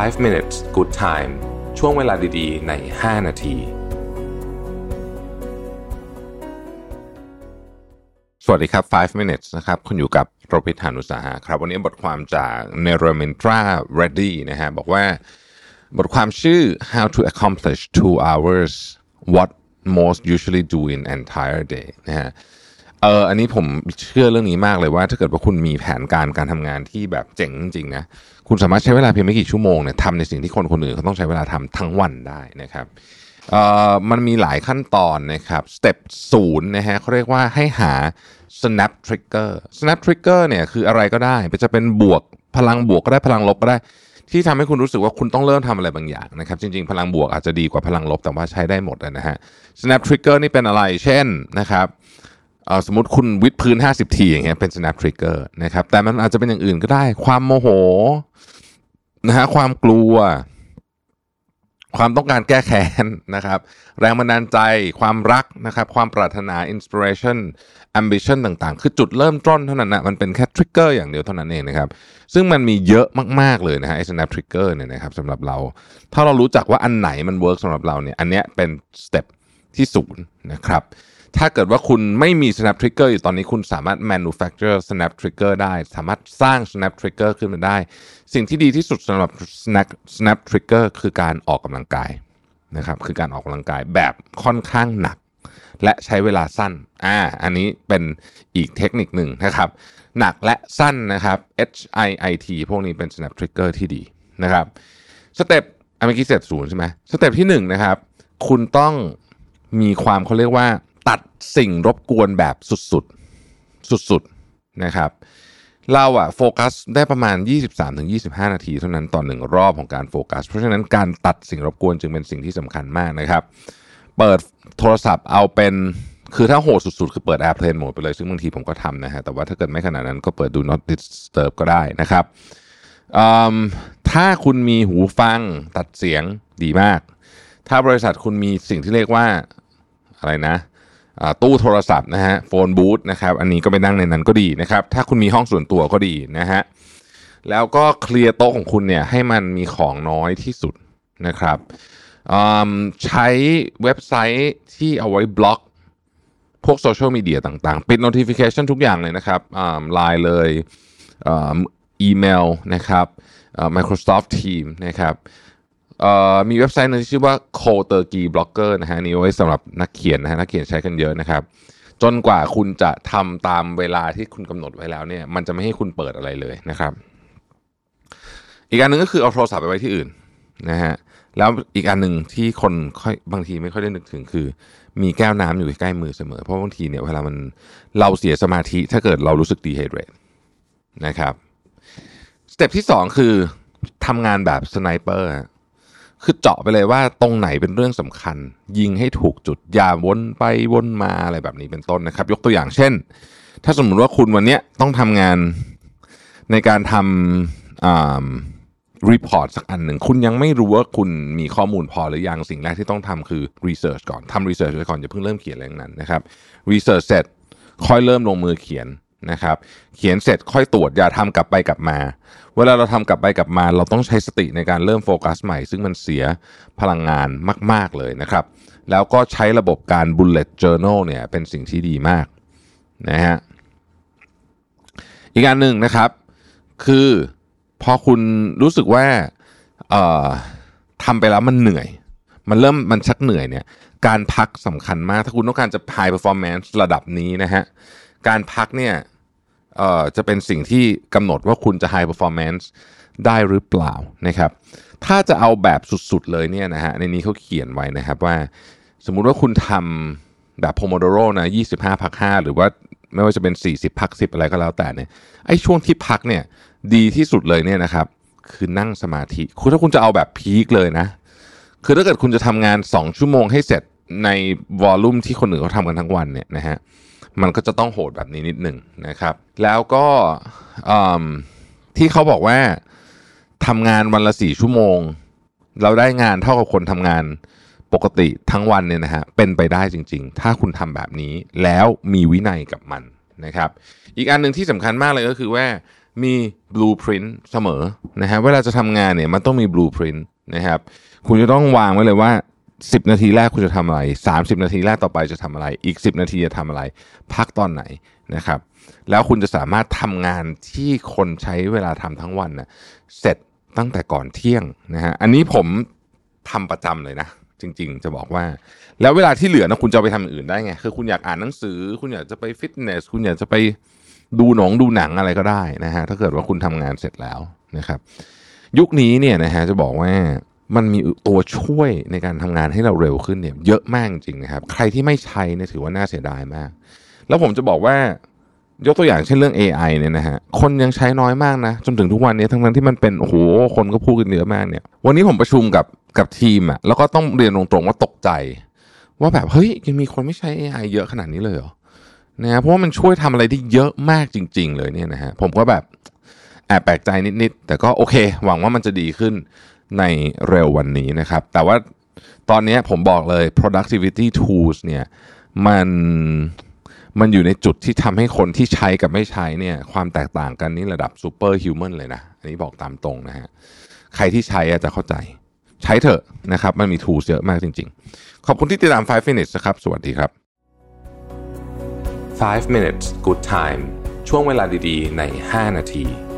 5 minutes good time ช่วงเวลาดีๆ ใน 5 นาที สวัสดีครับ 5 minutes นะครับ คุณอยู่กับโรบิทานุสาหะครับ วันนี้บทความจากเนโรเมนทราเรดดี้นะฮะ บอกว่า บทความชื่อ how to accomplish two hours what most usually do in entire day นะฮะ เอออันนี้ผมเชื่อเรื่องนี้มากเลยว่า ถ้าเกิดว่าคุณมีแผนการการทำงานที่แบบเจ๋งจริงนะคุณสามารถใช้เวลาเพียงไม่กี่ชั่วโมงเนี่ยทำในสิ่งที่คนคนอื่นเขาต้องใช้เวลาทำทั้งวันได้นะครับเอ่อมันมีหลายขั้นตอนนะครับสเต็ปศูนย์นะฮะเขาเรียกว่าให้หา snap trigger snap trigger เนี่ยคืออะไรก็ได้จะเป็นบวกพลังบวกก็ได้พลังลบก็ได้ ที่ทำให้คุณรู้สึกว่าคุณต้องเริ่มทำอะไรบางอย่างนะครับ จริง ๆ พลังบวกอาจจะดีกว่าพลังลบแต่ว่าใช้ได้หมดนะฮะ snap trigger นี่เป็นอะไรเช่นนะครับ สมมติคุณวิดพื้น 50 ทีอย่างเงี้ยเป็น snap trigger นะครับแต่มันอาจจะเป็นอย่างอื่นก็ได้ ความโมโหนะฮะความกลัว ความต้องการแก้แค้นนะครับ แรงบันดาลใจความรักนะครับ ความปรารถนา inspiration ambition ต่างๆ คือจุดเริ่มต้นเท่านั้นนะมันเป็นแค่ trigger อย่างเดียวเท่านั้นเองนะครับ ซึ่งมันมีเยอะมากๆเลยนะฮะ snap trigger เนี่ยนะครับสำหรับเรา ถ้าเรารู้จักว่าอันไหนมัน work สำหรับเราเนี่ยอันเนี้ยเป็น step ที่ศูนย์นะครับ ถ้าเกิดว่าคุณไม่มี snap trigger อยู่ตอนนี้คุณสามารถ manufacture snap trigger ได้ สามารถสร้าง snap trigger ขึ้นมาได้ สิ่งที่ดีที่สุดสำหรับ snap snap trigger คือการออกกำลังกายนะครับ คือการออกกำลังกายแบบค่อนข้างหนัก และใช้เวลาสั้น อ่า อันนี้เป็นอีกเทคนิคหนึ่งนะครับ หนักและสั้นนะครับ H I I T พวกนี้เป็น snap trigger ที่ดีนะครับ สเต็ปอเมื่อกี้เสร็จศูนย์ใช่ไหมสเต็ปที่หนึ่งนะครับ คุณต้องมีความเขาเรียกว่า สิ่งรบกวนแบบสุดๆ สุดๆ นะครับ เราอะโฟกัสได้ประมาณ 23-25 นาทีเท่านั้นต่อหนึ่งรอบของการโฟกัส เพราะฉะนั้นการตัดสิ่งรบกวนจึงเป็นสิ่งที่สำคัญมากนะครับ เปิดโทรศัพท์เอาเป็นคือถ้าโหดสุดๆ คือเปิด Airplane Mode ไปเลย ซึ่งบางทีผมก็ทำนะฮะ แต่ว่าถ้าเกิดไม่ขนาดนั้นก็เปิด Do Not Disturb ก็ได้นะครับถ้าคุณมีหูฟังตัดเสียงดีมาก ถ้าบริษัทคุณมีสิ่งที่เรียกว่าอะไรนะ ตู้โทรศัพท์นะฮะโฟนบูธนะครับอันนี้ก็ไปนั่งในนั้นก็ดีนะครับถ้าคุณมีห้องส่วนตัวก็ดีนะฮะแล้วก็เคลียร์โต๊ะของคุณเนี่ยให้มันมีของน้อยที่สุดนะครับใช้เว็บไซต์ที่เอาไว้บล็อก พวกโซเชียลมีเดียต่างๆ ปิด notification ทุกอย่างเลยนะครับไลน์เลยอีเมลนะครับ Microsoft Teams นะครับ มีเว็บไซต์นึงชื่อว่า c o t e r g y Blogger นะฮะนี่ไว้สำหรับนักเขียนนะฮะนักเขียนใช้กันเยอะนะครับ จนกว่าคุณจะทำตามเวลาที่คุณกำหนดไว้แล้วเนี่ย มันจะไม่ให้คุณเปิดอะไรเลยนะครับ อีกอันหนึ่งก็คือเอาโทรศัพท์ไปไว้ที่อื่นนะฮะแล้วอีกอันหนึ่งที่คนค่อยบางทีไม่ค่อยได้นึกถึงคือ มีแก้วน้ำอยู่ใกล้มือเสมอ เพราะบางทีเนี่ยเวลามันเราเสียสมาธิถ้าเกิดเรารู้สึก dehydrate นะครับ step ที่ 2 คือทำงานแบบ sniper คือเจาะไปเลยว่าตรงไหนเป็นเรื่องสำคัญ ยิงให้ถูกจุดอย่าวนไปวนมาอะไรแบบนี้เป็นต้นนะครับ ยกตัวอย่างเช่น ถ้าสมมุติว่าคุณวันนี้ต้องทำงานในการทำ report สักอันหนึ่ง คุณยังไม่รู้ว่าคุณมีข้อมูลพอหรือยังสิ่งแรกที่ต้องทำคือ research ก่อนทำ research ไปก่อนอย่าเพิ่งเริ่มเขียนอะไรนั้นนะครับ research เสร็จค่อยเริ่มลงมือเขียน นะครับ เขียนเสร็จค่อยตรวจอย่าทำกลับไปกลับมา เวลาเราทำกลับไปกลับมา เราต้องใช้สติในการเริ่มโฟกัสใหม่ ซึ่งมันเสียพลังงานมาก ๆเลยนะครับ แล้วก็ใช้ระบบการ bullet journal เนี่ยเป็นสิ่งที่ดีมากนะฮะอีกอันหนึ่งนะครับ คือพอคุณรู้สึกว่าทำไปแล้วมันเหนื่อย มันเริ่มมันชักเหนื่อยเนี่ยการพักสำคัญมาก ถ้าคุณต้องการจะ high performance ระดับนี้นะฮะการพักเนี่ย เอ่อจะเป็นสิ่งที่กำหนดว่าคุณจะ high performance ได้หรือเปล่านะครับ ถ้าจะเอาแบบสุดๆเลยเนี่ยนะฮะในนี้เขาเขียนไว้นะครับว่า สมมุติว่าคุณทำแบบ Pomodoro นะ25 พัก 5 หรือว่าไม่ว่าจะเป็น 40 พัก 10 อะไรก็แล้วแต่เนี่ยไอ้ช่วงที่พักเนี่ยดีที่สุดเลยเนี่ยนะครับ คือนั่งสมาธิคือถ้าคุณจะเอาแบบพีคเลยนะ คือถ้าเกิดคุณจะทำงาน 2 ชั่วโมงให้เสร็จในวอลลุ่มที่คนอื่นเขาทำกันทั้งวันเนี่ยนะฮะ มันก็จะต้องโหดแบบนี้นิดหนึ่งนะครับ แล้วก็ที่เขาบอกว่าทำงานวันละสี่ชั่วโมง เราได้งานเท่ากับคนทำงานปกติทั้งวันเนี่ยนะฮะเป็นไปได้จริง ๆ ถ้าคุณทำแบบนี้แล้วมีวินัยกับมันนะครับ อีกอันหนึ่งที่สำคัญมากเลยก็คือว่ามี blueprint เสมอนะฮะเวลาจะทำงานเนี่ยมันต้องมี blueprint นะครับ คุณจะต้องวางไว้เลยว่า 10นาทีแรกคุณจะทำอะไร30นาทีแรกต่อไปจะทำอะไร อีก10นาทีจะทำอะไร พักตอนไหนนะครับ แล้วคุณจะสามารถทำงานที่คนใช้เวลาทำทั้งวันนะเสร็จตั้งแต่ก่อนเที่ยงนะฮะอันนี้ผมทำประจำเลยนะ จริง ๆ จะบอกว่า แล้วเวลาที่เหลือนะคุณจะไปทำอย่างอื่นได้ไงคือคุณอยากอ่านหนังสือ คุณอยากจะไปฟิตเนสคุณอยากจะไปดูหนงดูหนังอะไรก็ได้นะฮะถ้าเกิดว่าคุณทำงานเสร็จแล้วนะครับ ยุคนี้เนี่ยนะฮะจะบอกว่า มันมีตัวช่วยในการทำงานให้เราเร็วขึ้นเนี่ยเยอะมากจริงนะครับ ใครที่ไม่ใช้เนี่ยถือว่าน่าเสียดายมาก แล้วผมจะบอกว่ายกตัวอย่างเช่นเรื่อง AI เนี่ยนะฮะ คนยังใช้น้อยมากนะ จนถึงทุกวันนี้ทั้งนั้นที่มันเป็นโอ้โหคนก็พูดกันเยอะมากเนี่ย วันนี้ผมประชุมกับกับทีมอะแล้วก็ต้องเรียนตรงๆว่าตกใจ ว่าแบบเฮ้ยยังมีคนไม่ใช้ AI เยอะขนาดนี้เลยเหรอนะเพราะว่ามันช่วยทำอะไรได้เยอะมากจริง ๆ เลยเนี่ยนะฮะผมก็แบบแอบแปลกใจนิดๆแต่ก็โอเค หวังว่ามันจะดีขึ้น ในเร็ววันนี้นะครับ แต่ว่าตอนนี้ผมบอกเลย productivity tools เนี่ยมันมันอยู่ในจุดที่ทำให้คนที่ใช้กับไม่ใช้เนี่ยความแตกต่างกันนี่ระดับ super human เลยนะ อันนี้บอกตามตรงนะฮะใครที่ใช้อาจจะเข้าใจ ใช้เถอะนะครับ มันมี tools เยอะมากจริง ๆ ขอบคุณที่ติดตาม 5 minutes นะครับ สวัสดีครับ 5 minutes good time ช่วงเวลาดีๆ ใน 5 นาที